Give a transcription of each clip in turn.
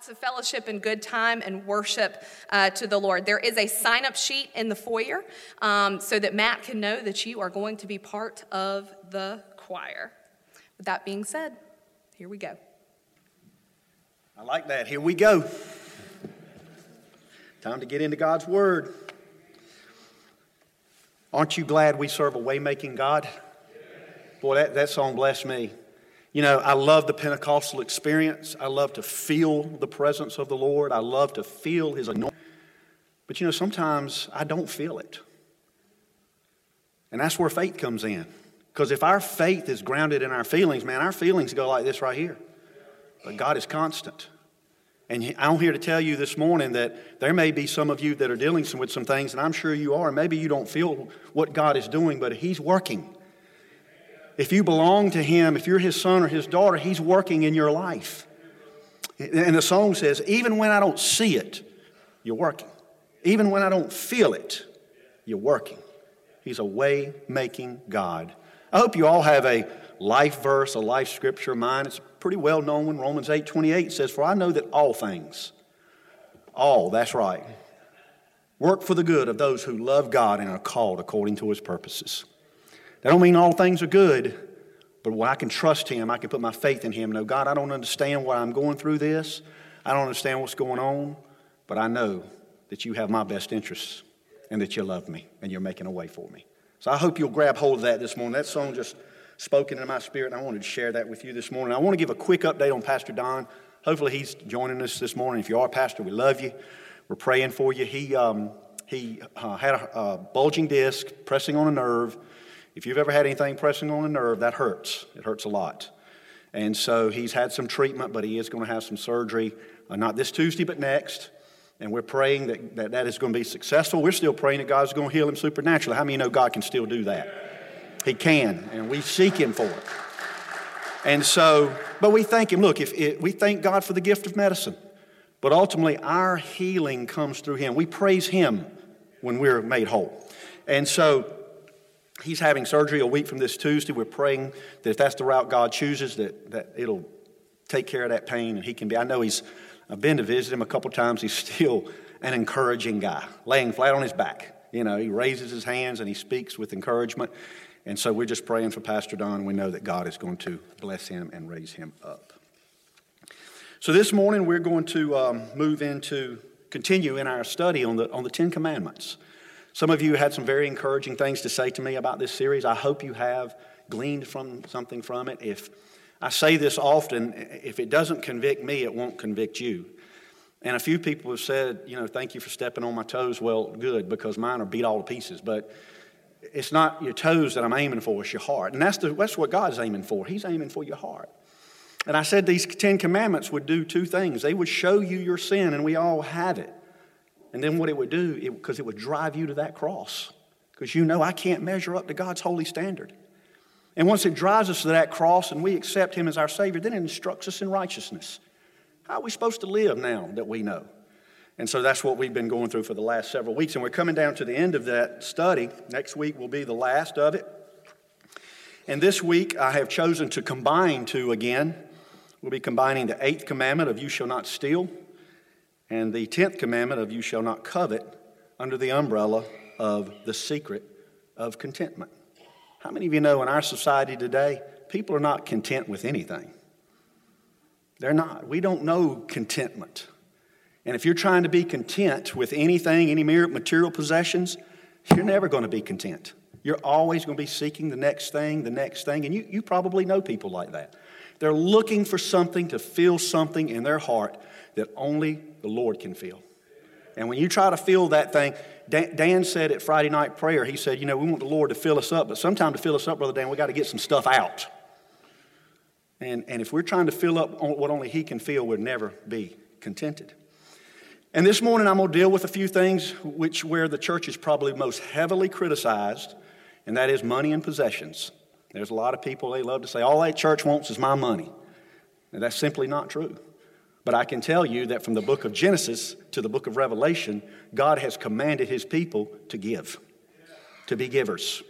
lots of fellowship and good time and worship uh, to the Lord. There is a sign up sheet in the foyer um, so that Matt can know that you are going to be part of the choir. With that being said, here we go. I like that. Here we go. Time to get into God's Word. Aren't you glad we serve a way-making God? Boy, that, that song blessed me. You know, I love the Pentecostal experience. I love to feel the presence of the Lord. I love to feel His anointing. But you know, sometimes I don't feel it. And that's where faith comes in. Because if our faith is grounded in our feelings, man, our feelings go like this right here. But God is constant. And I'm here to tell you this morning that there may be some of you that are dealing with some things, and I'm sure you are. Maybe you don't feel what God is doing, but He's working. If you belong to Him, if you're His son or His daughter, He's working in your life. And the song says, even when I don't see it, you're working. Even when I don't feel it, you're working. He's a way making God. I hope you all have a life verse, a life scripture mine. It's pretty well known one. Romans 8 28 says, For I know that all things, all, that's right, work for the good of those who love God and are called according to his purposes. That don't mean all things are good, but I can trust him, I can put my faith in him. No, God, I don't understand why I'm going through this. I don't understand what's going on, but I know that you have my best interests and that you love me and you're making a way for me. So I hope you'll grab hold of that this morning. That song just spoken into my spirit, and I wanted to share that with you this morning. I want to give a quick update on Pastor Don. Hopefully, he's joining us this morning. If you are a pastor, we love you. We're praying for you. He, um, he uh, had a, a bulging disc pressing on a nerve. If you've ever had anything pressing on a nerve, that hurts. It hurts a lot. And so he's had some treatment, but he is going to have some surgery, uh, not this Tuesday, but next. And we're praying that, that that is going to be successful. We're still praying that God's going to heal him supernaturally. How many know God can still do that? He can, and we seek Him for it. And so, but we thank Him. Look, if it, we thank God for the gift of medicine, but ultimately our healing comes through Him. We praise Him when we're made whole. And so, He's having surgery a week from this Tuesday. We're praying that if that's the route God chooses, that, that it'll take care of that pain and he can be. I know he's, I've been to visit him a couple times. He's still an encouraging guy, laying flat on his back. You know, he raises his hands and he speaks with encouragement. And so we're just praying for Pastor Don. We know that God is going to bless him and raise him up. So this morning we're going to um, move into, continue in our study on the, on the Ten Commandments. Some of you had some very encouraging things to say to me about this series. I hope you have gleaned from something from it. If I say this often, if it doesn't convict me, it won't convict you. And a few people have said, you know, thank you for stepping on my toes. Well, good, because mine are beat all to pieces. But it's not your toes that I'm aiming for, it's your heart. And that's, the, that's what God's aiming for. He's aiming for your heart. And I said these Ten Commandments would do two things. They would show you your sin, and we all have it. And then what it would do, because it, it would drive you to that cross. Because you know I can't measure up to God's holy standard. And once it drives us to that cross and we accept Him as our Savior, then it instructs us in righteousness. How are we supposed to live now that we know? And so that's what we've been going through for the last several weeks. And we're coming down to the end of that study. Next week will be the last of it. And this week I have chosen to combine two again. We'll be combining the eighth commandment of you shall not steal and the tenth commandment of you shall not covet under the umbrella of the secret of contentment. How many of you know in our society today, people are not content with anything? They're not. We don't know contentment. And if you're trying to be content with anything, any material possessions, you're never going to be content. You're always going to be seeking the next thing, the next thing. And you, you probably know people like that. They're looking for something to feel something in their heart that only the Lord can fill. And when you try to fill that thing, Dan said at Friday night prayer, he said, You know, we want the Lord to fill us up, but sometime to fill us up, Brother Dan, we got to get some stuff out. And, and if we're trying to fill up what only He can fill, we'll never be contented. And this morning I'm going to deal with a few things which where the church is probably most heavily criticized, and that is money and possessions. There's a lot of people they love to say, all that church wants is my money. And that's simply not true. But I can tell you that from the book of Genesis to the book of Revelation, God has commanded his people to give, to be givers.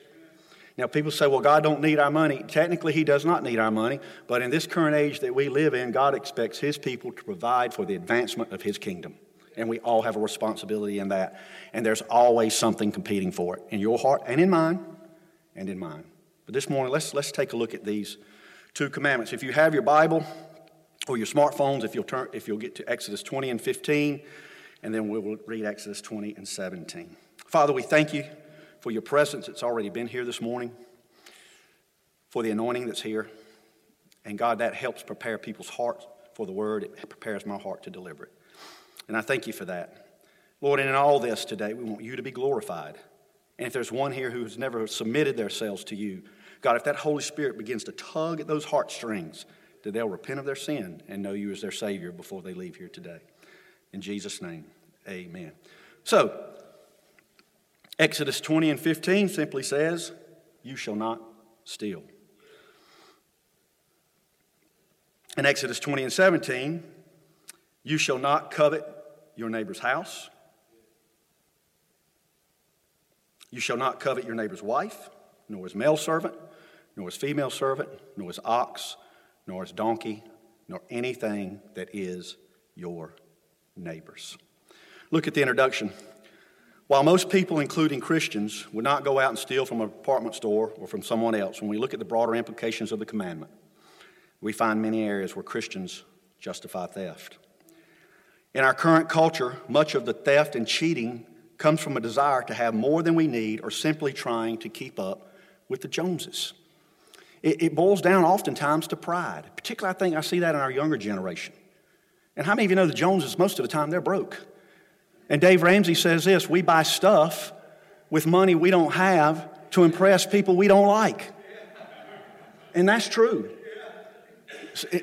Now, people say, well, God don't need our money. Technically, He does not need our money, but in this current age that we live in, God expects His people to provide for the advancement of His kingdom. And we all have a responsibility in that. And there's always something competing for it in your heart and in mine and in mine. But this morning, let's, let's take a look at these two commandments. If you have your Bible or your smartphones, if you'll, turn, if you'll get to Exodus 20 and 15, and then we will read Exodus 20 and 17. Father, we thank you for your presence that's already been here this morning, for the anointing that's here. And God, that helps prepare people's hearts for the word. It prepares my heart to deliver it. And I thank you for that. Lord, and in all this today, we want you to be glorified. And if there's one here who's never submitted themselves to you, God, if that Holy Spirit begins to tug at those heartstrings, that they'll repent of their sin and know you as their Savior before they leave here today. In Jesus' name, amen. So, Exodus 20 and 15 simply says, You shall not steal. In Exodus 20 and 17, you shall not covet your neighbor's house. You shall not covet your neighbor's wife, nor his male servant, nor his female servant, nor his ox, nor his donkey, nor anything that is your neighbor's. Look at the introduction. While most people, including Christians, would not go out and steal from a department store or from someone else, when we look at the broader implications of the commandment, we find many areas where Christians justify theft. In our current culture, much of the theft and cheating comes from a desire to have more than we need or simply trying to keep up with the Joneses. It, it boils down oftentimes to pride. Particularly, I think I see that in our younger generation. And how many of you know the Joneses, most of the time, they're broke? And Dave Ramsey says this we buy stuff with money we don't have to impress people we don't like. And that's true.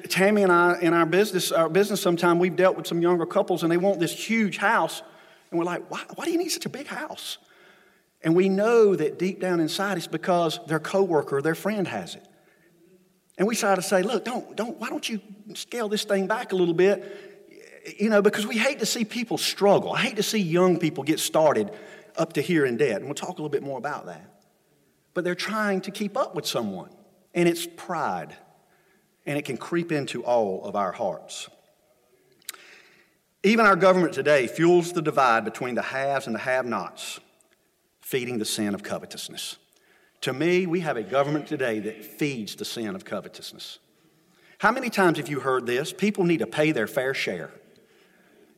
Tammy and I, in our business, our business, sometime we've dealt with some younger couples and they want this huge house. And we're like, why, why do you need such a big house? And we know that deep down inside it's because their coworker, their friend has it. And we try to say, look, don't, don't, why don't you scale this thing back a little bit? you know, because we hate to see people struggle. I hate to see young people get started up to here in debt. And we'll talk a little bit more about that. But they're trying to keep up with someone, and it's pride, and it can creep into all of our hearts. Even our government today fuels the divide between the haves and the have nots, feeding the sin of covetousness. To me, we have a government today that feeds the sin of covetousness. How many times have you heard this? People need to pay their fair share.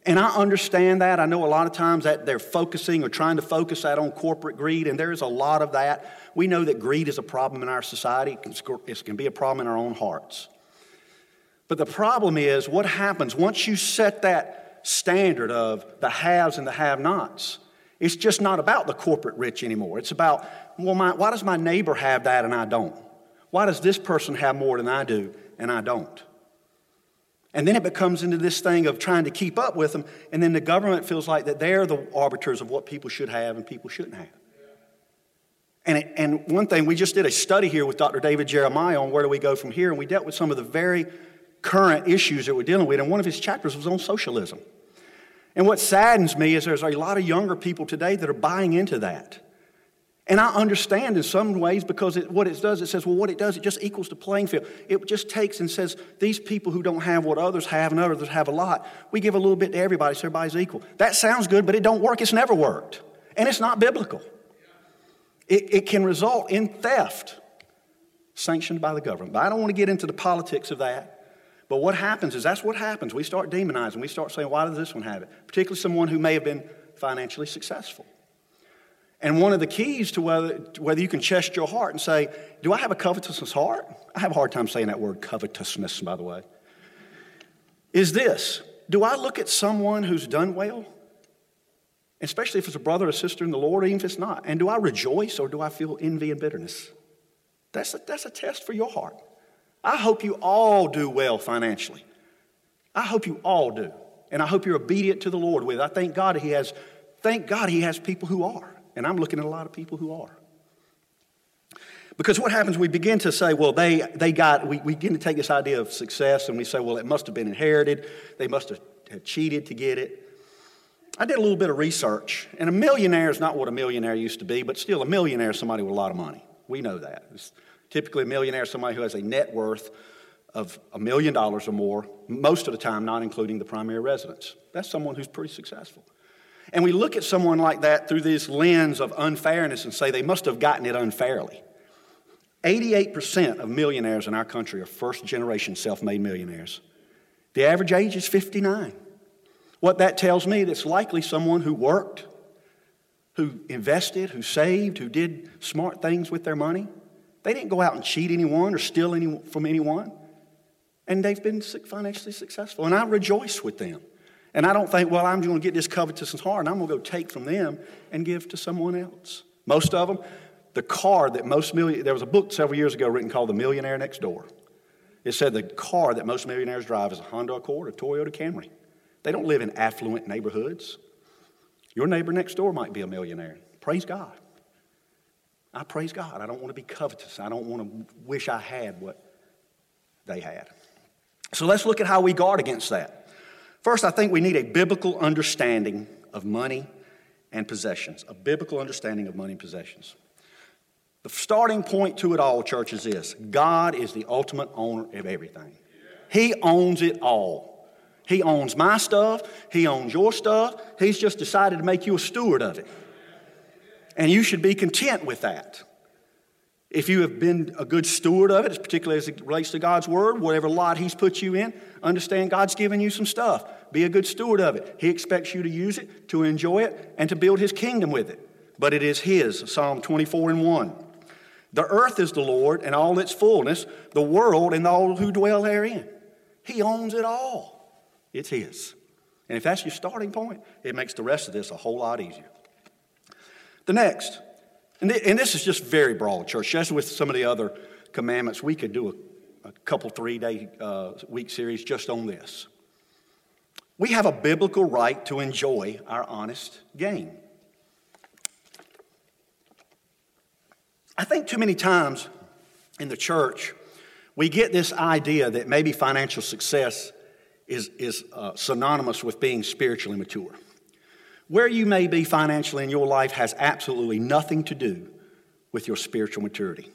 And I understand that. I know a lot of times that they're focusing or trying to focus that on corporate greed, and there is a lot of that. We know that greed is a problem in our society, it can be a problem in our own hearts. But the problem is what happens once you set that standard of the haves and the have nots? It's just not about the corporate rich anymore. It's about, well, my, why does my neighbor have that and I don't? Why does this person have more than I do and I don't? And then it becomes into this thing of trying to keep up with them, and then the government feels like that they're the arbiters of what people should have and people shouldn't have. And, it, and one thing, we just did a study here with Dr. David Jeremiah on where do we go from here, and we dealt with some of the very current issues that we're dealing with, and one of his chapters was on socialism. And what saddens me is there's a lot of younger people today that are buying into that. And I understand in some ways because it, what it does, it says, well, what it does, it just equals the playing field. It just takes and says, these people who don't have what others have and others have a lot, we give a little bit to everybody so everybody's equal. That sounds good, but it don't work. It's never worked. And it's not biblical. It, it can result in theft sanctioned by the government. But I don't want to get into the politics of that. But what happens is that's what happens. We start demonizing. We start saying, why does this one have it? Particularly someone who may have been financially successful. And one of the keys to whether, whether you can test your heart and say, Do I have a covetousness heart? I have a hard time saying that word covetousness, by the way. Is this Do I look at someone who's done well? Especially if it's a brother or sister in the Lord, even if it's not. And do I rejoice or do I feel envy and bitterness? That's a, that's a test for your heart. I hope you all do well financially. I hope you all do. And I hope you're obedient to the Lord with it. I thank God He has, thank God He has people who are. And I'm looking at a lot of people who are. Because what happens, we begin to say, well, they, they got, we, we begin to take this idea of success and we say, well, it must have been inherited. They must have, have cheated to get it. I did a little bit of research, and a millionaire is not what a millionaire used to be, but still, a millionaire is somebody with a lot of money. We know that. It's typically, a millionaire is somebody who has a net worth of a million dollars or more, most of the time not including the primary residence. That's someone who's pretty successful. And we look at someone like that through this lens of unfairness and say they must have gotten it unfairly. 88% of millionaires in our country are first generation self made millionaires. The average age is 59. What that tells me, that's likely someone who worked, who invested, who saved, who did smart things with their money. They didn't go out and cheat anyone or steal any, from anyone. And they've been financially successful. And I rejoice with them. And I don't think, well, I'm going to get this covetousness heart and I'm going to go take from them and give to someone else. Most of them, the car that most million, there was a book several years ago written called The Millionaire Next Door. It said the car that most millionaires drive is a Honda Accord, a Toyota Camry. They don't live in affluent neighborhoods. Your neighbor next door might be a millionaire. Praise God. I praise God. I don't want to be covetous. I don't want to wish I had what they had. So let's look at how we guard against that. First, I think we need a biblical understanding of money and possessions. A biblical understanding of money and possessions. The starting point to it all, church, is this God is the ultimate owner of everything, He owns it all. He owns my stuff, He owns your stuff. He's just decided to make you a steward of it. And you should be content with that. If you have been a good steward of it, particularly as it relates to God's word, whatever lot He's put you in, understand God's given you some stuff. Be a good steward of it. He expects you to use it, to enjoy it, and to build His kingdom with it. But it is His, Psalm 24 and 1. The earth is the Lord and all its fullness, the world and all who dwell therein. He owns it all. It's His. And if that's your starting point, it makes the rest of this a whole lot easier. The next, and, this is just very broad, church. Just with some of the other commandments, we could do a, a couple three day uh, week series just on this. We have a biblical right to enjoy our honest gain. I think too many times in the church, we get this idea that maybe financial success is, is uh, synonymous with being spiritually mature. Where you may be financially in your life has absolutely nothing to do with your spiritual maturity.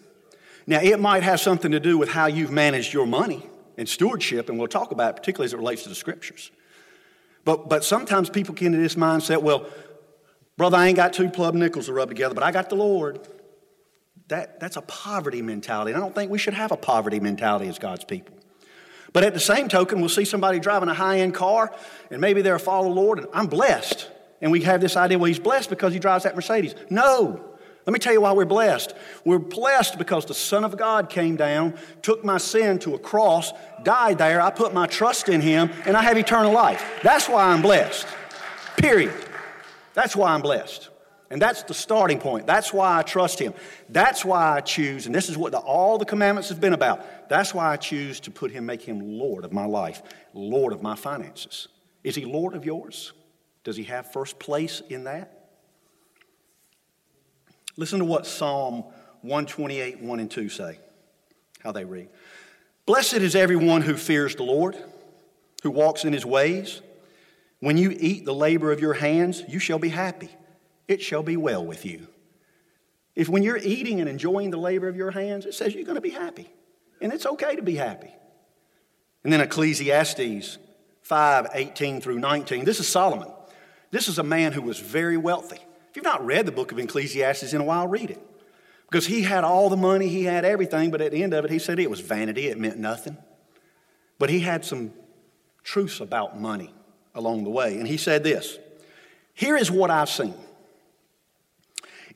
Now, it might have something to do with how you've managed your money and stewardship, and we'll talk about it, particularly as it relates to the scriptures. But, but sometimes people get into this mindset well, brother, I ain't got two plug nickels to rub together, but I got the Lord that, that's a poverty mentality. And I don't think we should have a poverty mentality as God's people. But at the same token, we'll see somebody driving a high end car, and maybe they're a follower Lord, and I'm blessed. And we have this idea, well, he's blessed because he drives that Mercedes. No. Let me tell you why we're blessed. We're blessed because the Son of God came down, took my sin to a cross, died there. I put my trust in him, and I have eternal life. That's why I'm blessed. Period. That's why I'm blessed. And that's the starting point. That's why I trust Him. That's why I choose, and this is what the, all the commandments have been about. That's why I choose to put Him, make Him Lord of my life, Lord of my finances. Is He Lord of yours? Does He have first place in that? Listen to what Psalm 128, 1 and 2 say, how they read. Blessed is everyone who fears the Lord, who walks in His ways. When you eat the labor of your hands, you shall be happy it shall be well with you. If when you're eating and enjoying the labor of your hands, it says you're going to be happy. And it's okay to be happy. And then Ecclesiastes 5 18 through 19. This is Solomon. This is a man who was very wealthy. If you've not read the book of Ecclesiastes in a while, read it. Because he had all the money, he had everything, but at the end of it, he said it was vanity, it meant nothing. But he had some truths about money along the way. And he said this Here is what I've seen.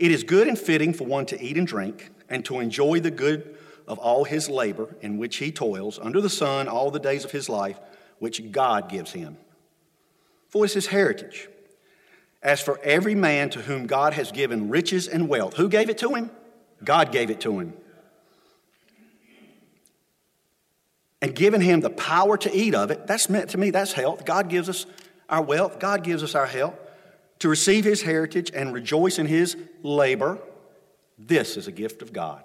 It is good and fitting for one to eat and drink and to enjoy the good of all his labor in which he toils under the sun all the days of his life, which God gives him. For it's his heritage. As for every man to whom God has given riches and wealth, who gave it to him? God gave it to him. And given him the power to eat of it, that's meant to me, that's health. God gives us our wealth, God gives us our health to receive his heritage and rejoice in his labor, this is a gift of God.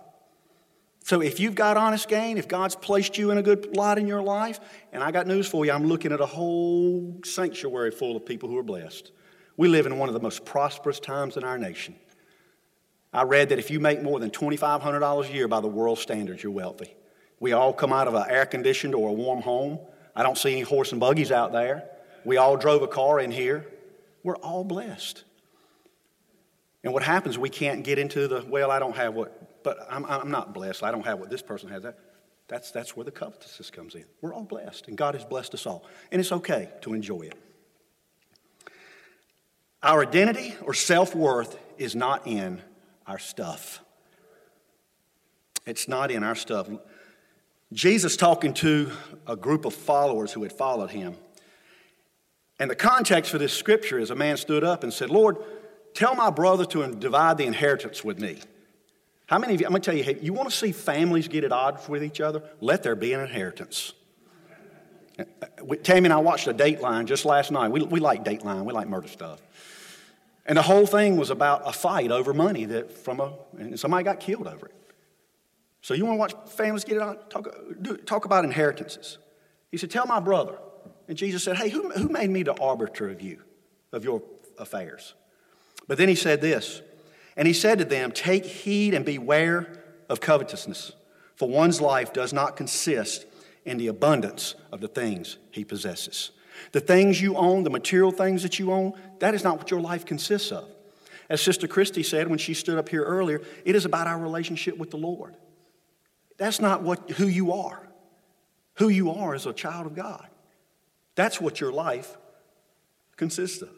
So if you've got honest gain, if God's placed you in a good lot in your life, and I got news for you, I'm looking at a whole sanctuary full of people who are blessed. We live in one of the most prosperous times in our nation. I read that if you make more than $2,500 a year by the world standards, you're wealthy. We all come out of an air conditioned or a warm home. I don't see any horse and buggies out there. We all drove a car in here. We're all blessed. And what happens, we can't get into the, well, I don't have what, but I'm, I'm not blessed. I don't have what this person has. That, that's, that's where the covetousness comes in. We're all blessed, and God has blessed us all. And it's okay to enjoy it. Our identity or self worth is not in our stuff. It's not in our stuff. Jesus talking to a group of followers who had followed him. And the context for this scripture is a man stood up and said, Lord, tell my brother to divide the inheritance with me. How many of you, I'm going to tell you, hey, you want to see families get at odds with each other? Let there be an inheritance. Uh, Tammy and I watched a Dateline just last night. We, we like Dateline, we like murder stuff. And the whole thing was about a fight over money that from a, and somebody got killed over it. So you want to watch families get it on? Talk, do, talk about inheritances. He said, Tell my brother. And Jesus said, Hey, who, who made me the arbiter of you, of your affairs? But then he said this, and he said to them, Take heed and beware of covetousness, for one's life does not consist in the abundance of the things he possesses. The things you own, the material things that you own, that is not what your life consists of. As Sister Christy said when she stood up here earlier, it is about our relationship with the Lord. That's not what, who you are. Who you are as a child of God. That's what your life consists of.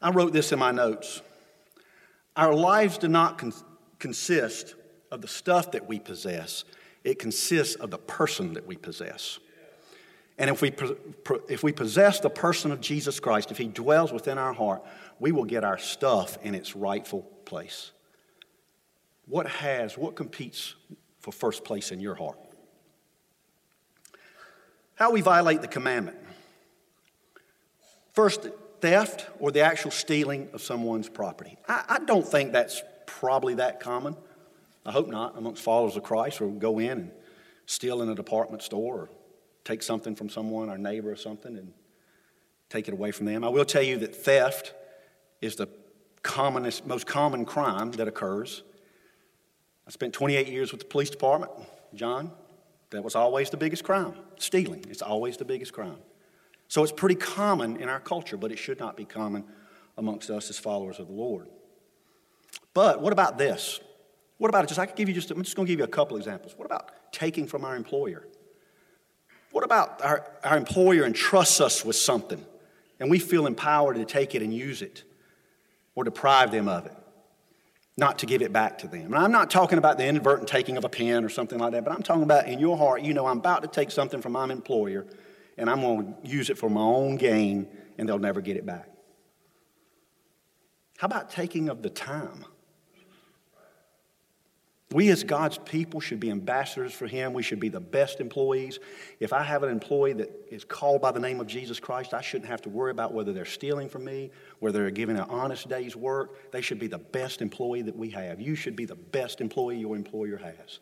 I wrote this in my notes. Our lives do not con- consist of the stuff that we possess, it consists of the person that we possess. And if we, if we possess the person of Jesus Christ, if he dwells within our heart, we will get our stuff in its rightful place. What has, what competes for first place in your heart? How we violate the commandment. First, theft or the actual stealing of someone's property. I, I don't think that's probably that common. I hope not amongst followers of Christ or go in and steal in a department store or take something from someone, our neighbor or something, and take it away from them. I will tell you that theft is the commonest, most common crime that occurs. I spent 28 years with the police department. John, that was always the biggest crime. Stealing is always the biggest crime. So it's pretty common in our culture, but it should not be common amongst us as followers of the Lord. But what about this? What about? Just I could give you just I'm just going to give you a couple examples. What about taking from our employer? What about our, our employer entrusts us with something and we feel empowered to take it and use it or deprive them of it, not to give it back to them? And I'm not talking about the inadvertent taking of a pen or something like that, but I'm talking about in your heart, you know, I'm about to take something from my employer and I'm going to use it for my own gain and they'll never get it back. How about taking of the time? We, as God's people, should be ambassadors for Him. We should be the best employees. If I have an employee that is called by the name of Jesus Christ, I shouldn't have to worry about whether they're stealing from me, whether they're giving an honest day's work. They should be the best employee that we have. You should be the best employee your employer has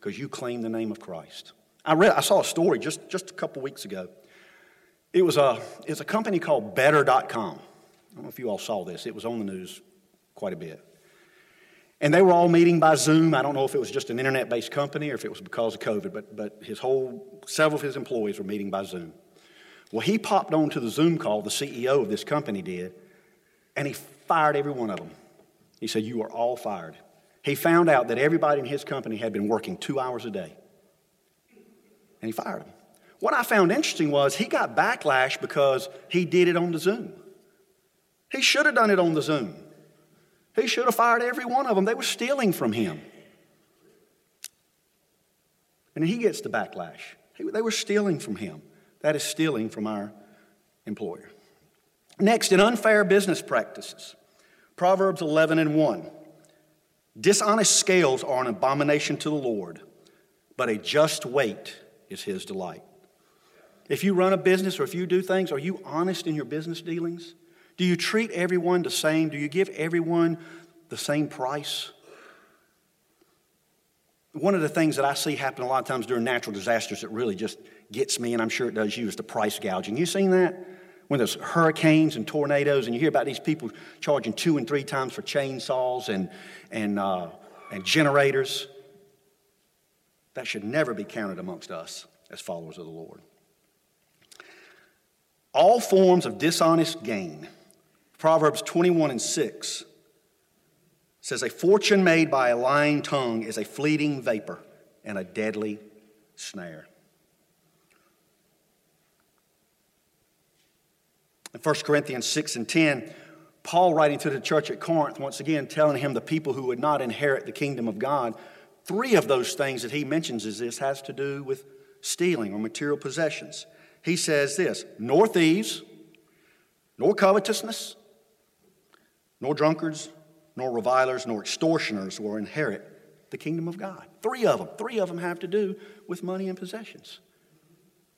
because you claim the name of Christ. I, read, I saw a story just, just a couple weeks ago. It was a, it's a company called Better.com. I don't know if you all saw this, it was on the news quite a bit. And they were all meeting by Zoom. I don't know if it was just an internet based company or if it was because of COVID, but, but his whole, several of his employees were meeting by Zoom. Well, he popped onto the Zoom call, the CEO of this company did, and he fired every one of them. He said, You are all fired. He found out that everybody in his company had been working two hours a day, and he fired them. What I found interesting was he got backlash because he did it on the Zoom. He should have done it on the Zoom. He should have fired every one of them. They were stealing from him. And he gets the backlash. They were stealing from him. That is stealing from our employer. Next, in unfair business practices, Proverbs 11 and 1. Dishonest scales are an abomination to the Lord, but a just weight is his delight. If you run a business or if you do things, are you honest in your business dealings? Do you treat everyone the same? Do you give everyone the same price? One of the things that I see happen a lot of times during natural disasters that really just gets me, and I'm sure it does you, is the price gouging. You seen that? when there's hurricanes and tornadoes, and you hear about these people charging two and three times for chainsaws and, and, uh, and generators, that should never be counted amongst us as followers of the Lord. All forms of dishonest gain. Proverbs 21 and 6 says, A fortune made by a lying tongue is a fleeting vapor and a deadly snare. In 1 Corinthians 6 and 10, Paul writing to the church at Corinth, once again telling him the people who would not inherit the kingdom of God, three of those things that he mentions is this has to do with stealing or material possessions. He says this nor thieves, nor covetousness, nor drunkards, nor revilers, nor extortioners will inherit the kingdom of God. Three of them. Three of them have to do with money and possessions.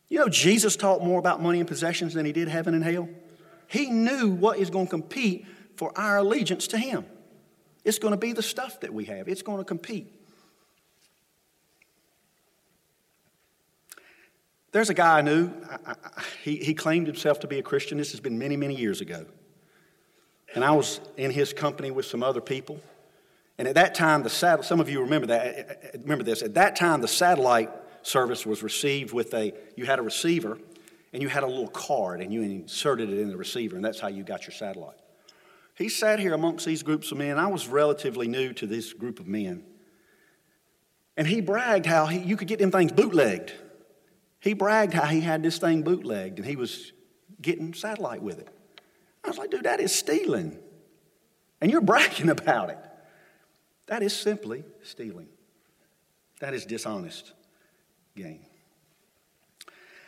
You know, Jesus taught more about money and possessions than he did heaven and hell. He knew what is going to compete for our allegiance to Him. It's going to be the stuff that we have, it's going to compete. There's a guy I knew, I, I, he, he claimed himself to be a Christian. This has been many, many years ago. And I was in his company with some other people. And at that time, the some of you remember that. Eh, eh, eh, remember this. At that time, the satellite service was received with a. You had a receiver, and you had a little card and you inserted it in the receiver, and that's how you got your satellite. He sat here amongst these groups of men. I was relatively new to this group of men. And he bragged how he, you could get them things bootlegged. He bragged how he had this thing bootlegged and he was getting satellite with it. I was like, dude, that is stealing. And you're bragging about it. That is simply stealing. That is dishonest gain.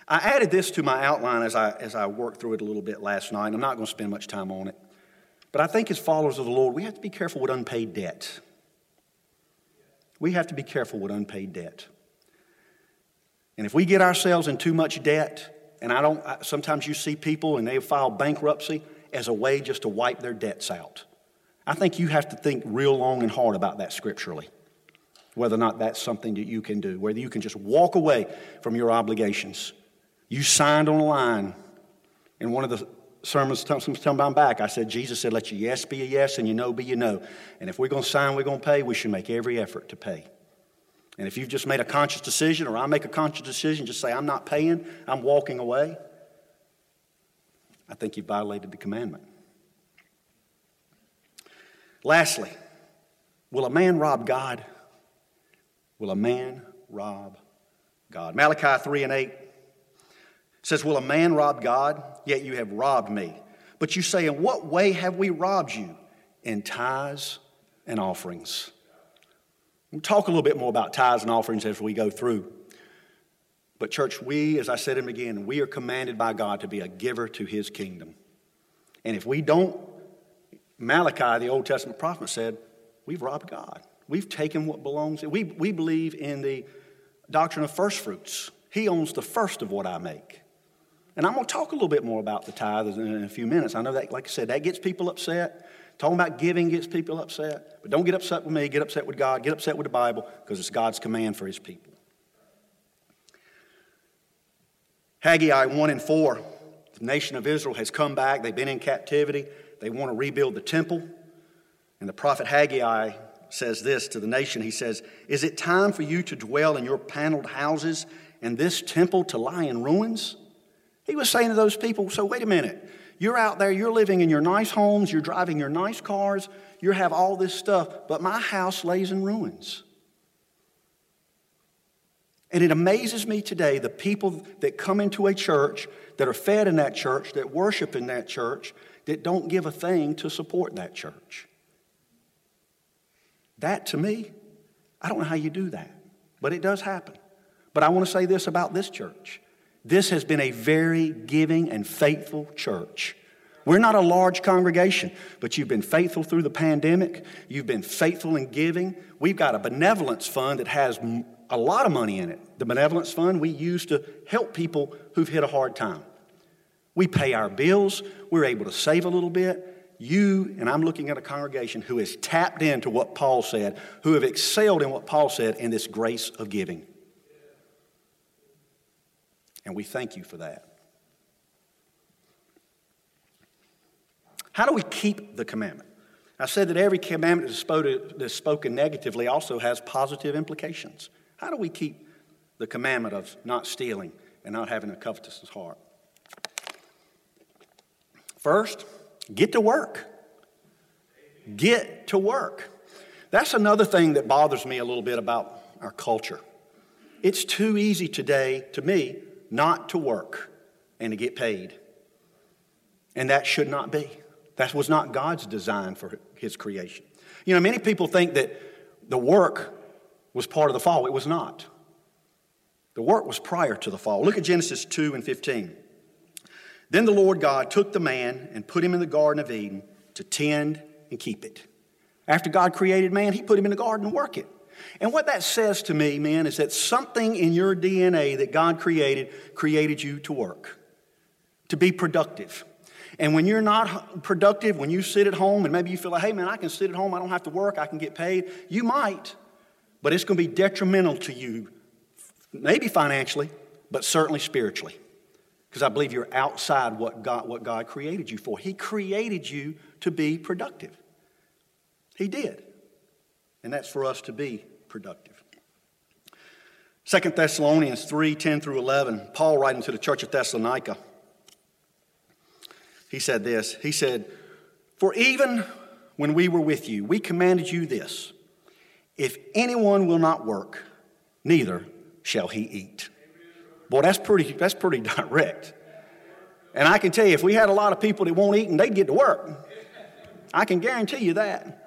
I added this to my outline as I, as I worked through it a little bit last night. I'm not going to spend much time on it. But I think as followers of the Lord, we have to be careful with unpaid debt. We have to be careful with unpaid debt. And if we get ourselves in too much debt, and I don't, sometimes you see people and they file bankruptcy as a way just to wipe their debts out. I think you have to think real long and hard about that scripturally, whether or not that's something that you can do, whether you can just walk away from your obligations you signed on a line. In one of the sermons some time back, I said, Jesus said, let your yes be a yes and your no be a no. And if we're going to sign, we're going to pay, we should make every effort to pay. And if you've just made a conscious decision, or I make a conscious decision, just say, I'm not paying, I'm walking away, I think you violated the commandment. Lastly, will a man rob God? Will a man rob God? Malachi 3 and 8 says, Will a man rob God? Yet you have robbed me. But you say, In what way have we robbed you? In tithes and offerings. We'll talk a little bit more about tithes and offerings as we go through. But, church, we, as I said in the beginning, we are commanded by God to be a giver to his kingdom. And if we don't, Malachi, the Old Testament prophet, said, We've robbed God. We've taken what belongs. We, we believe in the doctrine of first fruits. He owns the first of what I make. And I'm going to talk a little bit more about the tithe in a few minutes. I know that, like I said, that gets people upset. Talking about giving gets people upset. But don't get upset with me. Get upset with God. Get upset with the Bible because it's God's command for his people. Haggai 1 and 4. The nation of Israel has come back. They've been in captivity. They want to rebuild the temple. And the prophet Haggai says this to the nation He says, Is it time for you to dwell in your paneled houses and this temple to lie in ruins? He was saying to those people, so wait a minute. You're out there, you're living in your nice homes, you're driving your nice cars, you have all this stuff, but my house lays in ruins. And it amazes me today the people that come into a church, that are fed in that church, that worship in that church, that don't give a thing to support that church. That to me, I don't know how you do that, but it does happen. But I want to say this about this church this has been a very giving and faithful church. We're not a large congregation, but you've been faithful through the pandemic. You've been faithful in giving. We've got a benevolence fund that has a lot of money in it. The benevolence fund we use to help people who've hit a hard time. We pay our bills, we're able to save a little bit. You, and I'm looking at a congregation who has tapped into what Paul said, who have excelled in what Paul said in this grace of giving. And we thank you for that. How do we keep the commandment? I said that every commandment that's spoken negatively also has positive implications. How do we keep the commandment of not stealing and not having a covetous heart? First, get to work. Get to work. That's another thing that bothers me a little bit about our culture. It's too easy today, to me, not to work and to get paid. And that should not be. That was not God's design for his creation. You know, many people think that the work was part of the fall. It was not. The work was prior to the fall. Look at Genesis 2 and 15. Then the Lord God took the man and put him in the Garden of Eden to tend and keep it. After God created man, he put him in the garden to work it. And what that says to me, man, is that something in your DNA that God created created you to work, to be productive. And when you're not productive, when you sit at home and maybe you feel like, hey, man, I can sit at home, I don't have to work, I can get paid, you might, but it's going to be detrimental to you, maybe financially, but certainly spiritually. Because I believe you're outside what God, what God created you for. He created you to be productive. He did. And that's for us to be productive. 2 Thessalonians 3 10 through 11, Paul writing to the church of Thessalonica, he said this. He said, For even when we were with you, we commanded you this if anyone will not work, neither shall he eat. Boy, that's pretty, that's pretty direct. And I can tell you, if we had a lot of people that won't eat, and they'd get to work. I can guarantee you that.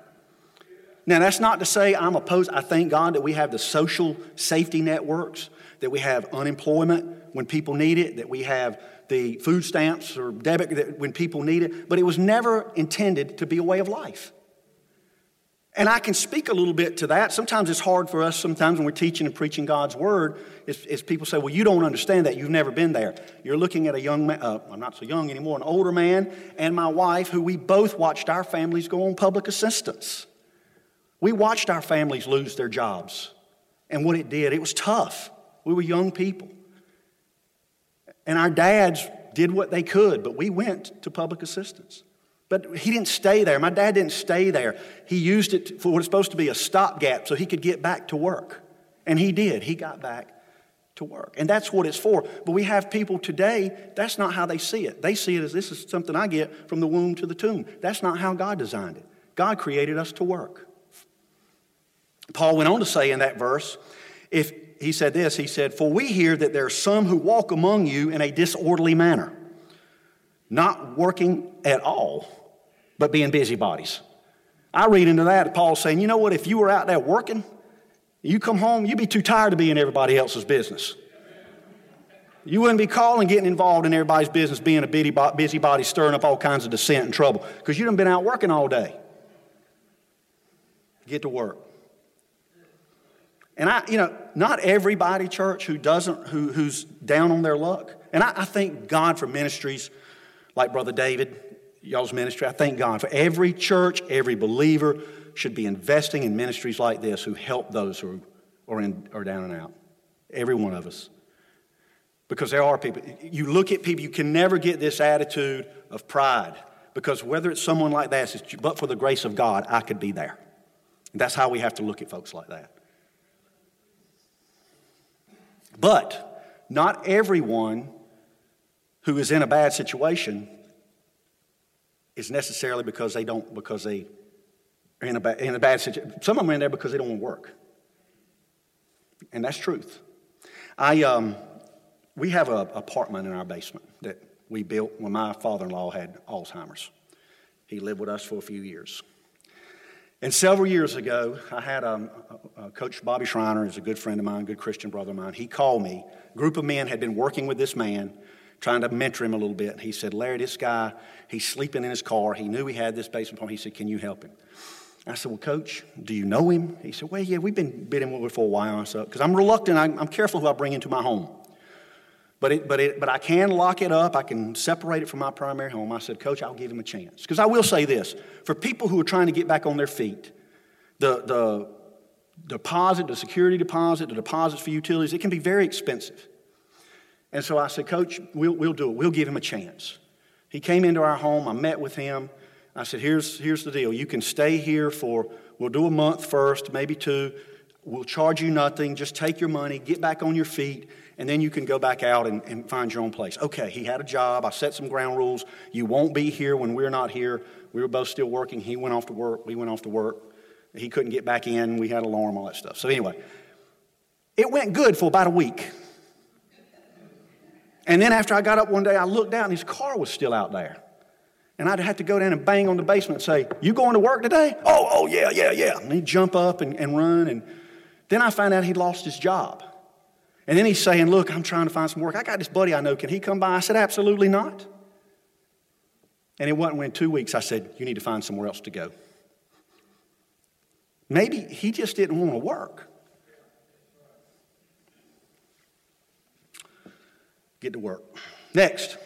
Now, that's not to say I'm opposed. I thank God that we have the social safety networks, that we have unemployment when people need it, that we have the food stamps or debit when people need it, but it was never intended to be a way of life. And I can speak a little bit to that. Sometimes it's hard for us, sometimes when we're teaching and preaching God's word, is, people say, Well, you don't understand that. You've never been there. You're looking at a young man, uh, I'm not so young anymore, an older man, and my wife, who we both watched our families go on public assistance. We watched our families lose their jobs and what it did. It was tough. We were young people. And our dads did what they could, but we went to public assistance. But he didn't stay there. My dad didn't stay there. He used it for what was supposed to be a stopgap so he could get back to work. And he did. He got back to work. And that's what it's for. But we have people today, that's not how they see it. They see it as this is something I get from the womb to the tomb. That's not how God designed it. God created us to work. Paul went on to say in that verse, if he said this, he said, For we hear that there are some who walk among you in a disorderly manner, not working at all, but being busybodies. I read into that, Paul saying, You know what, if you were out there working, you come home, you'd be too tired to be in everybody else's business. You wouldn't be calling, getting involved in everybody's business, being a busybody, stirring up all kinds of dissent and trouble, because you'd have been out working all day. Get to work. And I, you know, not everybody, church, who doesn't, who, who's down on their luck. And I, I thank God for ministries like Brother David, y'all's ministry. I thank God for every church, every believer should be investing in ministries like this who help those who are, in, are down and out. Every one of us. Because there are people, you look at people, you can never get this attitude of pride. Because whether it's someone like that, but for the grace of God, I could be there. That's how we have to look at folks like that. But not everyone who is in a bad situation is necessarily because they don't, because they are in a, bad, in a bad situation. Some of them are in there because they don't want to work. And that's truth. I, um, we have an apartment in our basement that we built when my father in law had Alzheimer's. He lived with us for a few years. And several years ago, I had a, um, a, a Coach Bobby Schreiner, is a good friend of mine, good Christian brother of mine. He called me. A group of men had been working with this man, trying to mentor him a little bit. And he said, Larry, this guy, he's sleeping in his car. He knew he had this basement home. He said, Can you help him? I said, Well, Coach, do you know him? He said, Well, yeah, we've been bidding with him for a while. Because I'm reluctant, I'm, I'm careful who I bring into my home. But, it, but, it, but I can lock it up. I can separate it from my primary home. I said, Coach, I'll give him a chance. Because I will say this for people who are trying to get back on their feet, the, the deposit, the security deposit, the deposits for utilities, it can be very expensive. And so I said, Coach, we'll, we'll do it. We'll give him a chance. He came into our home. I met with him. I said, here's, here's the deal. You can stay here for, we'll do a month first, maybe two. We'll charge you nothing. Just take your money, get back on your feet, and then you can go back out and, and find your own place. Okay, he had a job. I set some ground rules. You won't be here when we're not here. We were both still working. He went off to work. We went off to work. He couldn't get back in. We had alarm, all that stuff. So, anyway, it went good for about a week. And then after I got up one day, I looked out and his car was still out there. And I'd have to go down and bang on the basement and say, You going to work today? Oh, oh, yeah, yeah, yeah. And he'd jump up and, and run. And then I found out he'd lost his job. And then he's saying, Look, I'm trying to find some work. I got this buddy I know. Can he come by? I said, Absolutely not. And it wasn't when two weeks I said, You need to find somewhere else to go. Maybe he just didn't want to work. Get to work. Next.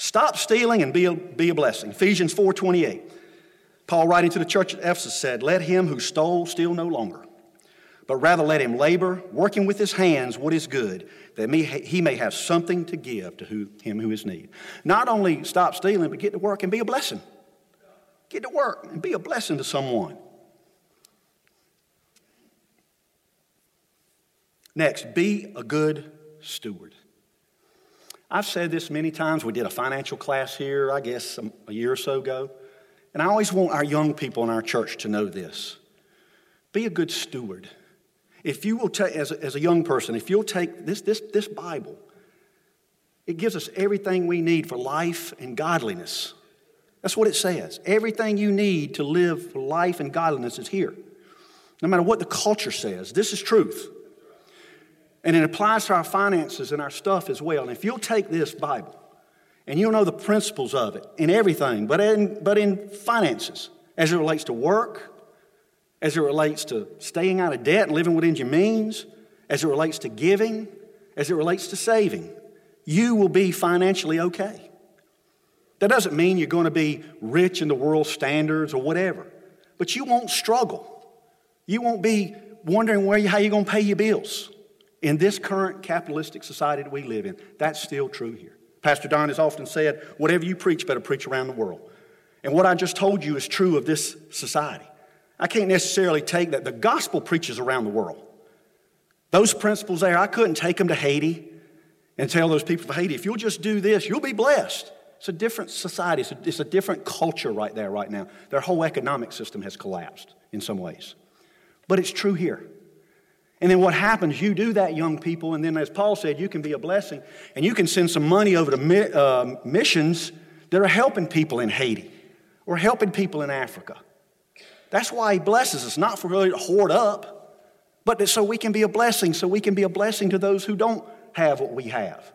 Stop stealing and be a, be a blessing. Ephesians 4.28. Paul writing to the church at Ephesus said, Let him who stole steal no longer, but rather let him labor, working with his hands what is good, that he may have something to give to who, him who is need. Not only stop stealing, but get to work and be a blessing. Get to work and be a blessing to someone. Next, be a good steward. I've said this many times. We did a financial class here, I guess, a year or so ago. And I always want our young people in our church to know this be a good steward. If you will take, as a, as a young person, if you'll take this, this, this Bible, it gives us everything we need for life and godliness. That's what it says. Everything you need to live life and godliness is here. No matter what the culture says, this is truth. And it applies to our finances and our stuff as well. And if you'll take this Bible and you'll know the principles of it in everything, but in, but in finances, as it relates to work, as it relates to staying out of debt and living within your means, as it relates to giving, as it relates to saving, you will be financially okay. That doesn't mean you're going to be rich in the world standards or whatever, but you won't struggle. You won't be wondering where you, how you're going to pay your bills in this current capitalistic society that we live in. That's still true here. Pastor Don has often said, whatever you preach, better preach around the world. And what I just told you is true of this society. I can't necessarily take that. The gospel preaches around the world. Those principles there, I couldn't take them to Haiti and tell those people of Haiti, if you'll just do this, you'll be blessed. It's a different society, it's a, it's a different culture right there, right now. Their whole economic system has collapsed in some ways. But it's true here. And then what happens, you do that, young people, and then as Paul said, you can be a blessing, and you can send some money over to uh, missions that are helping people in Haiti or helping people in Africa. That's why he blesses us, not for really to hoard up, but so we can be a blessing, so we can be a blessing to those who don't have what we have.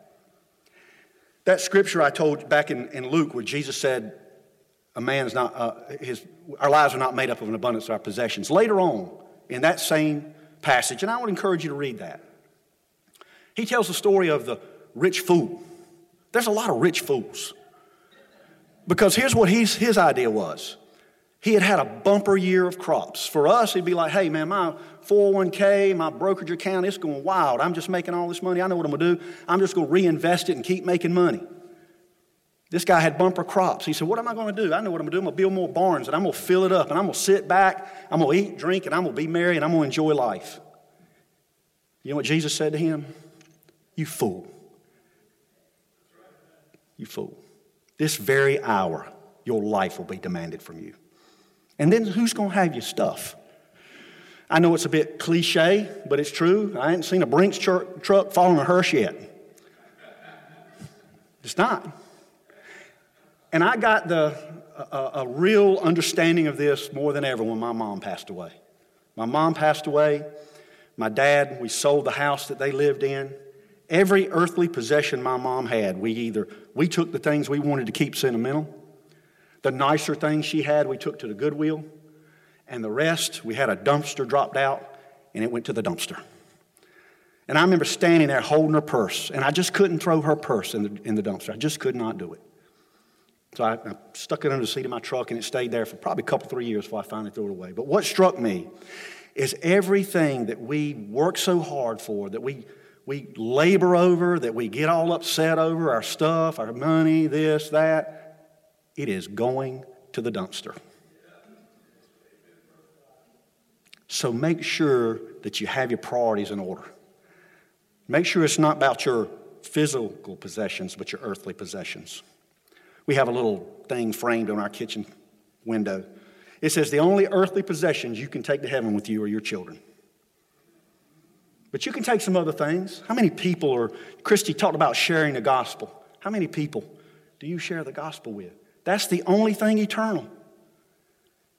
That scripture I told back in, in Luke where Jesus said, a man's not, uh, his, our lives are not made up of an abundance of our possessions. Later on, in that same passage, and I would encourage you to read that. He tells the story of the rich fool. There's a lot of rich fools. Because here's what he's, his idea was he had had a bumper year of crops. For us, he'd be like, hey, man, my 401k, my brokerage account, it's going wild. I'm just making all this money. I know what I'm going to do. I'm just going to reinvest it and keep making money. This guy had bumper crops. He said, What am I going to do? I know what I'm going to do. I'm going to build more barns and I'm going to fill it up and I'm going to sit back. I'm going to eat, drink, and I'm going to be merry and I'm going to enjoy life. You know what Jesus said to him? You fool. You fool. This very hour, your life will be demanded from you. And then who's going to have your stuff? I know it's a bit cliche, but it's true. I ain't seen a Brinks truck following a hearse yet. It's not. And I got the, a, a real understanding of this more than ever when my mom passed away. My mom passed away. My dad, we sold the house that they lived in. Every earthly possession my mom had, we either we took the things we wanted to keep sentimental. The nicer things she had, we took to the Goodwill. And the rest, we had a dumpster dropped out, and it went to the dumpster. And I remember standing there holding her purse, and I just couldn't throw her purse in the, in the dumpster. I just could not do it. So I, I, stuck it under the seat of my truck and it stayed there for probably a couple, three years before I finally threw it away. But what struck me is everything that we work so hard for, that we, we labor over, that we get all upset over, our stuff, our money, this, that, it is going to the dumpster. So make sure that you have your priorities in order. Make sure it's not about your physical possessions, but your earthly possessions. We have a little thing framed on our kitchen window. It says, The only earthly possessions you can take to heaven with you are your children. But you can take some other things. How many people are, Christy talked about sharing the gospel. How many people do you share the gospel with? That's the only thing eternal.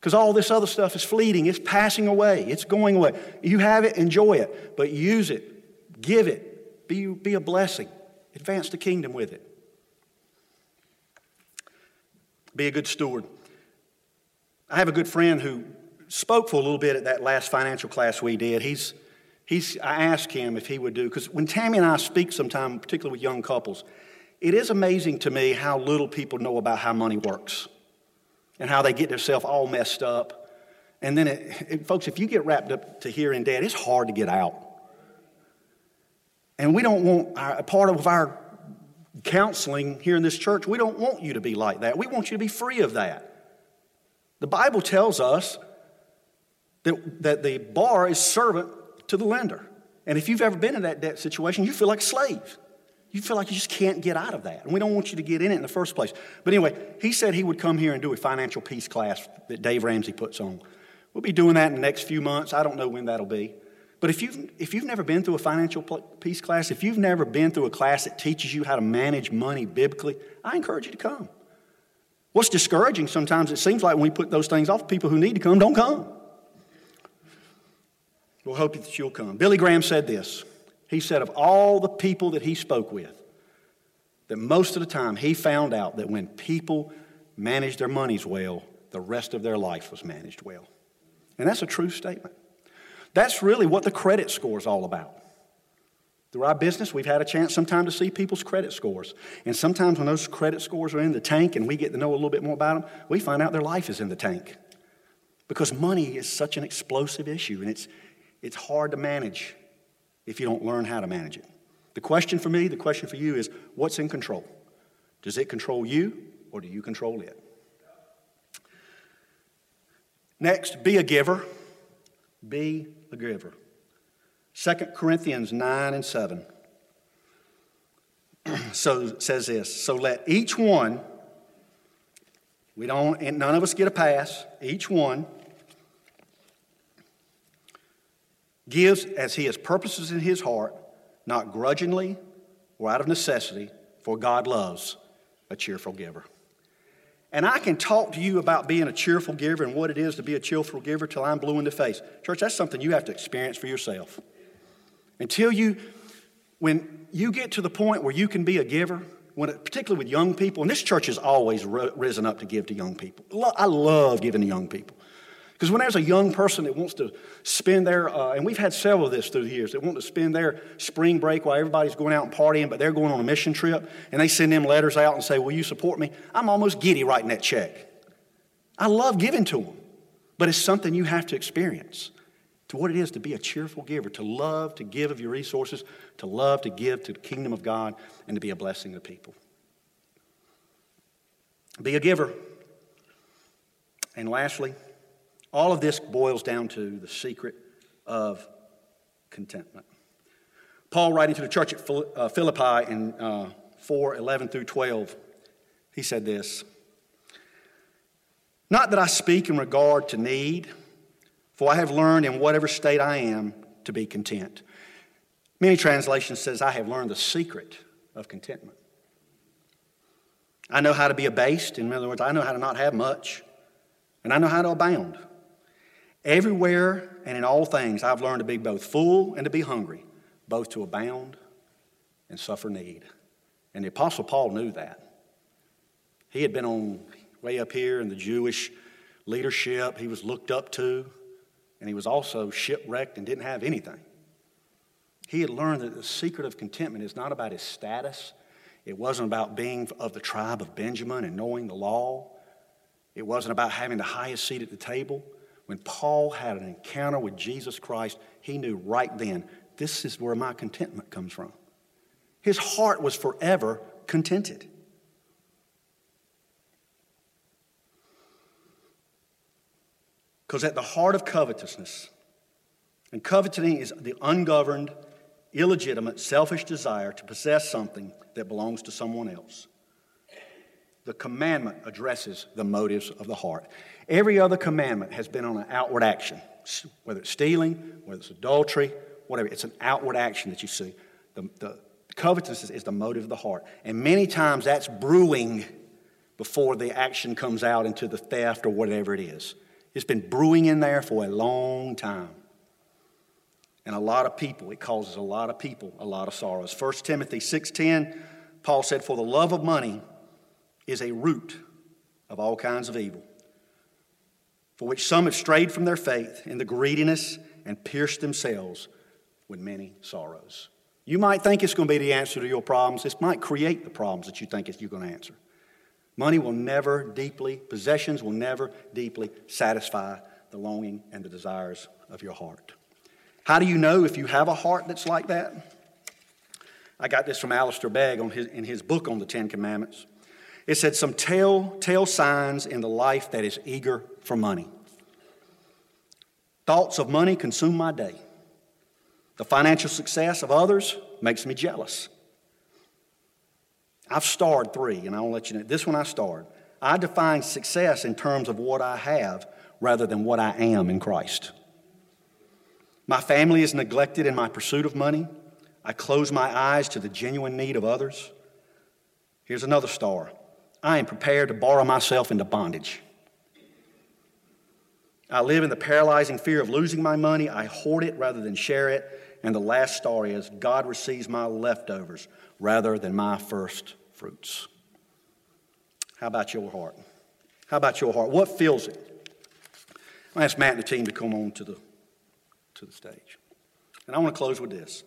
Because all this other stuff is fleeting, it's passing away, it's going away. You have it, enjoy it, but use it, give it, be, be a blessing, advance the kingdom with it. Be a good steward. I have a good friend who spoke for a little bit at that last financial class we did. He's, he's, I asked him if he would do, because when Tammy and I speak sometime, particularly with young couples, it is amazing to me how little people know about how money works and how they get themselves all messed up. And then, it, it, folks, if you get wrapped up to here and debt, it's hard to get out. And we don't want our, part of our counseling here in this church, we don't want you to be like that. We want you to be free of that. The Bible tells us that, that the bar is servant to the lender. And if you've ever been in that debt situation, you feel like a slave. You feel like you just can't get out of that. And we don't want you to get in it in the first place. But anyway, he said he would come here and do a financial peace class that Dave Ramsey puts on. We'll be doing that in the next few months. I don't know when that'll be. But if you've, if you've never been through a financial peace class, if you've never been through a class that teaches you how to manage money biblically, I encourage you to come. What's discouraging sometimes, it seems like when we put those things off, people who need to come don't come. We'll hope that you'll come. Billy Graham said this. He said, of all the people that he spoke with, that most of the time he found out that when people managed their monies well, the rest of their life was managed well. And that's a true statement. That's really what the credit score is all about. Through our business, we've had a chance sometime to see people's credit scores. And sometimes when those credit scores are in the tank and we get to know a little bit more about them, we find out their life is in the tank. Because money is such an explosive issue and it's, it's hard to manage if you don't learn how to manage it. The question for me, the question for you is what's in control? Does it control you or do you control it? Next, be a giver. Be a giver. 2 Corinthians 9 and 7. so says this so let each one we don't and none of us get a pass each one gives as he has purposes in his heart not grudgingly or out of necessity for god loves a cheerful giver and i can talk to you about being a cheerful giver and what it is to be a cheerful giver till i'm blue in the face church that's something you have to experience for yourself until you, when you get to the point where you can be a giver, when it, particularly with young people, and this church has always risen up to give to young people. I love giving to young people. Because when there's a young person that wants to spend their, uh, and we've had several of this through the years, that want to spend their spring break while everybody's going out and partying, but they're going on a mission trip, and they send them letters out and say, Will you support me? I'm almost giddy writing that check. I love giving to them, but it's something you have to experience to what it is to be a cheerful giver, to love to give of your resources, to love to give to the kingdom of God, and to be a blessing to people. Be a giver. And lastly, all of this boils down to the secret of contentment. Paul, writing to the church at uh, Philippi in uh, 4 11 through 12, he said this Not that I speak in regard to need for I have learned in whatever state I am to be content. Many translations says I have learned the secret of contentment. I know how to be abased. In other words, I know how to not have much. And I know how to abound. Everywhere and in all things, I've learned to be both full and to be hungry, both to abound and suffer need. And the Apostle Paul knew that. He had been on way up here in the Jewish leadership, he was looked up to and he was also shipwrecked and didn't have anything. He had learned that the secret of contentment is not about his status. It wasn't about being of the tribe of Benjamin and knowing the law. It wasn't about having the highest seat at the table. When Paul had an encounter with Jesus Christ, he knew right then, this is where my contentment comes from. His heart was forever contented. Because at the heart of covetousness, and coveting is the ungoverned, illegitimate, selfish desire to possess something that belongs to someone else. The commandment addresses the motives of the heart. Every other commandment has been on an outward action, whether it's stealing, whether it's adultery, whatever. It's an outward action that you see. The, the covetousness is the motive of the heart. And many times that's brewing before the action comes out into the theft or whatever it is. It's been brewing in there for a long time. And a lot of people, it causes a lot of people a lot of sorrows. 1 Timothy 6:10, Paul said, For the love of money is a root of all kinds of evil, for which some have strayed from their faith in the greediness and pierced themselves with many sorrows. You might think it's going to be the answer to your problems. This might create the problems that you think you're going to answer. Money will never deeply, possessions will never deeply satisfy the longing and the desires of your heart. How do you know if you have a heart that's like that? I got this from Alistair Begg his, in his book on the Ten Commandments. It said, Some telltale signs in the life that is eager for money. Thoughts of money consume my day. The financial success of others makes me jealous. I've starred three, and I will let you know. This one I starred. I define success in terms of what I have rather than what I am in Christ. My family is neglected in my pursuit of money. I close my eyes to the genuine need of others. Here's another star. I am prepared to borrow myself into bondage. I live in the paralyzing fear of losing my money. I hoard it rather than share it. And the last story is God receives my leftovers rather than my first fruits. How about your heart? How about your heart? What fills it? I ask Matt and the team to come on to the, to the stage. And I want to close with this.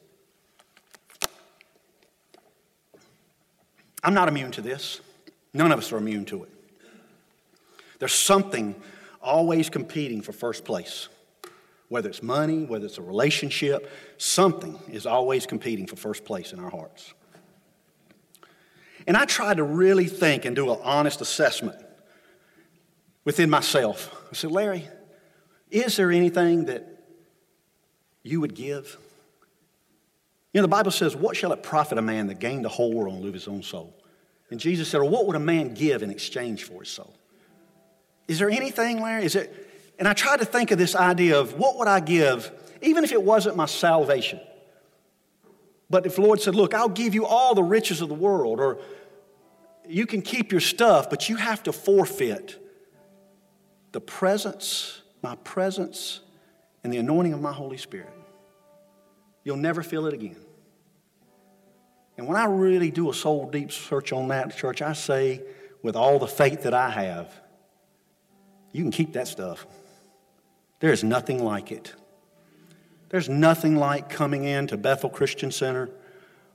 I'm not immune to this. None of us are immune to it. There's something always competing for first place. Whether it's money, whether it's a relationship, something is always competing for first place in our hearts. And I tried to really think and do an honest assessment within myself. I said, Larry, is there anything that you would give? You know, the Bible says, What shall it profit a man that gain the whole world and lose his own soul? And Jesus said, Well, what would a man give in exchange for his soul? Is there anything, Larry? Is it? And I tried to think of this idea of what would I give, even if it wasn't my salvation. But if the Lord said, Look, I'll give you all the riches of the world, or you can keep your stuff, but you have to forfeit the presence, my presence, and the anointing of my Holy Spirit. You'll never feel it again. And when I really do a soul deep search on that, church, I say, with all the faith that I have, you can keep that stuff. There is nothing like it. There's nothing like coming into Bethel Christian Center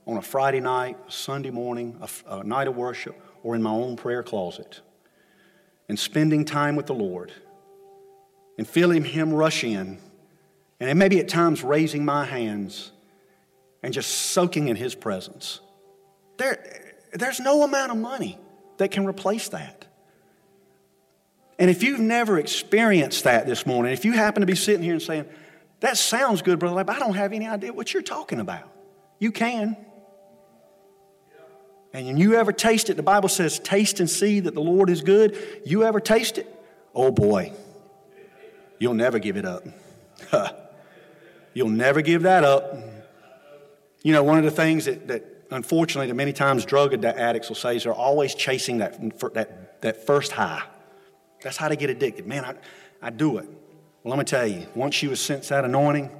on a Friday night, a Sunday morning, a, a night of worship, or in my own prayer closet and spending time with the Lord and feeling Him rush in, and maybe at times raising my hands and just soaking in His presence. There, there's no amount of money that can replace that. And if you've never experienced that this morning, if you happen to be sitting here and saying, That sounds good, Brother Lab, I don't have any idea what you're talking about, you can. And when you ever taste it, the Bible says, taste and see that the Lord is good. You ever taste it? Oh boy, you'll never give it up. you'll never give that up. You know, one of the things that, that unfortunately, that many times drug addicts will say is they're always chasing that, that, that first high. That's how they get addicted. Man, I, I do it. Well, let me tell you, once you have sensed that anointing,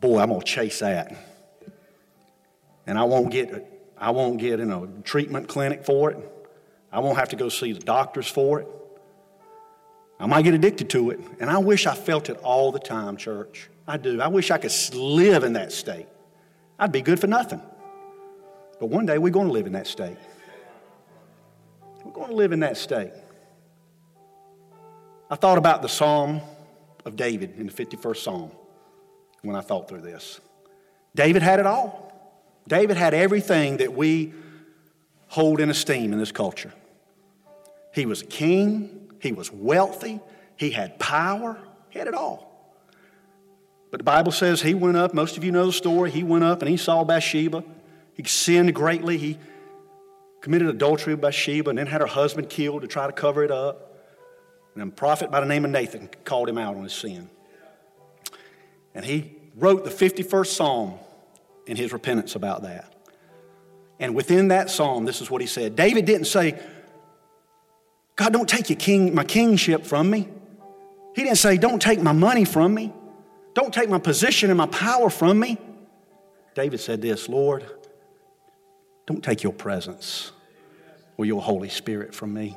boy, I'm going to chase that. And I won't get I won't get in a treatment clinic for it. I won't have to go see the doctors for it. I might get addicted to it. And I wish I felt it all the time, church. I do. I wish I could live in that state. I'd be good for nothing. But one day we're going to live in that state. We're going to live in that state. I thought about the Psalm of David in the 51st Psalm when I thought through this. David had it all. David had everything that we hold in esteem in this culture. He was a king, he was wealthy, he had power, he had it all. But the Bible says he went up, most of you know the story, he went up and he saw Bathsheba. He sinned greatly. He committed adultery with Bathsheba and then had her husband killed to try to cover it up. And a prophet by the name of Nathan called him out on his sin. And he wrote the 51st Psalm in his repentance about that. And within that psalm, this is what he said David didn't say, God, don't take your king, my kingship from me. He didn't say, Don't take my money from me. Don't take my position and my power from me. David said this Lord, don't take your presence or your Holy Spirit from me.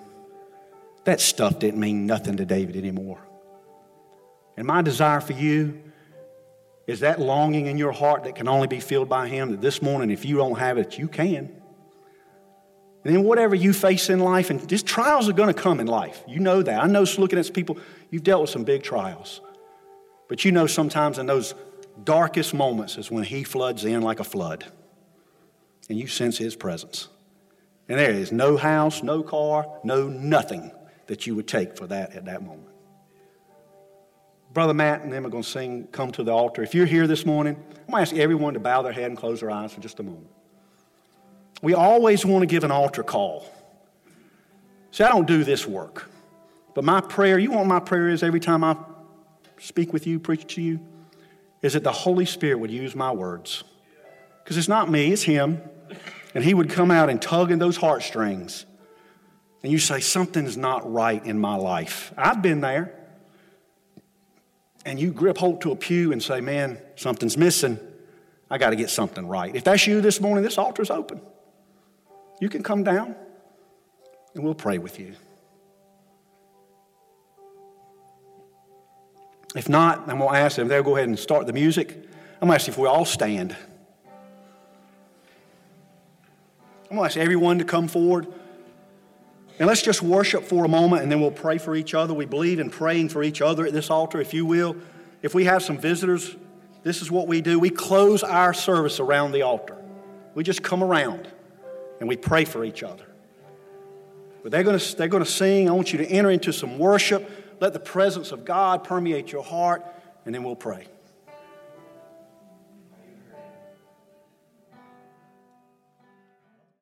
That stuff didn't mean nothing to David anymore. And my desire for you is that longing in your heart that can only be filled by Him that this morning, if you don't have it, you can. And then whatever you face in life, and just trials are going to come in life. You know that. I know looking at people, you've dealt with some big trials. But you know sometimes in those darkest moments is when He floods in like a flood. And you sense His presence. And there is no house, no car, no nothing that you would take for that at that moment. Brother Matt and them are going to sing Come to the Altar. If you're here this morning, I'm going to ask everyone to bow their head and close their eyes for just a moment. We always want to give an altar call. See, I don't do this work. But my prayer, you want my prayer is every time I speak with you, preach to you, is that the Holy Spirit would use my words. Because it's not me, it's Him. And He would come out and tug in those heartstrings. And you say, Something's not right in my life. I've been there. And you grip hold to a pew and say, Man, something's missing. I got to get something right. If that's you this morning, this altar's open. You can come down and we'll pray with you. If not, I'm going to ask them, they'll go ahead and start the music. I'm going to ask if we all stand. I'm going to ask everyone to come forward. And let's just worship for a moment and then we'll pray for each other. We believe in praying for each other at this altar, if you will. If we have some visitors, this is what we do. We close our service around the altar. We just come around and we pray for each other. But they're going to, they're going to sing. I want you to enter into some worship. Let the presence of God permeate your heart, and then we'll pray.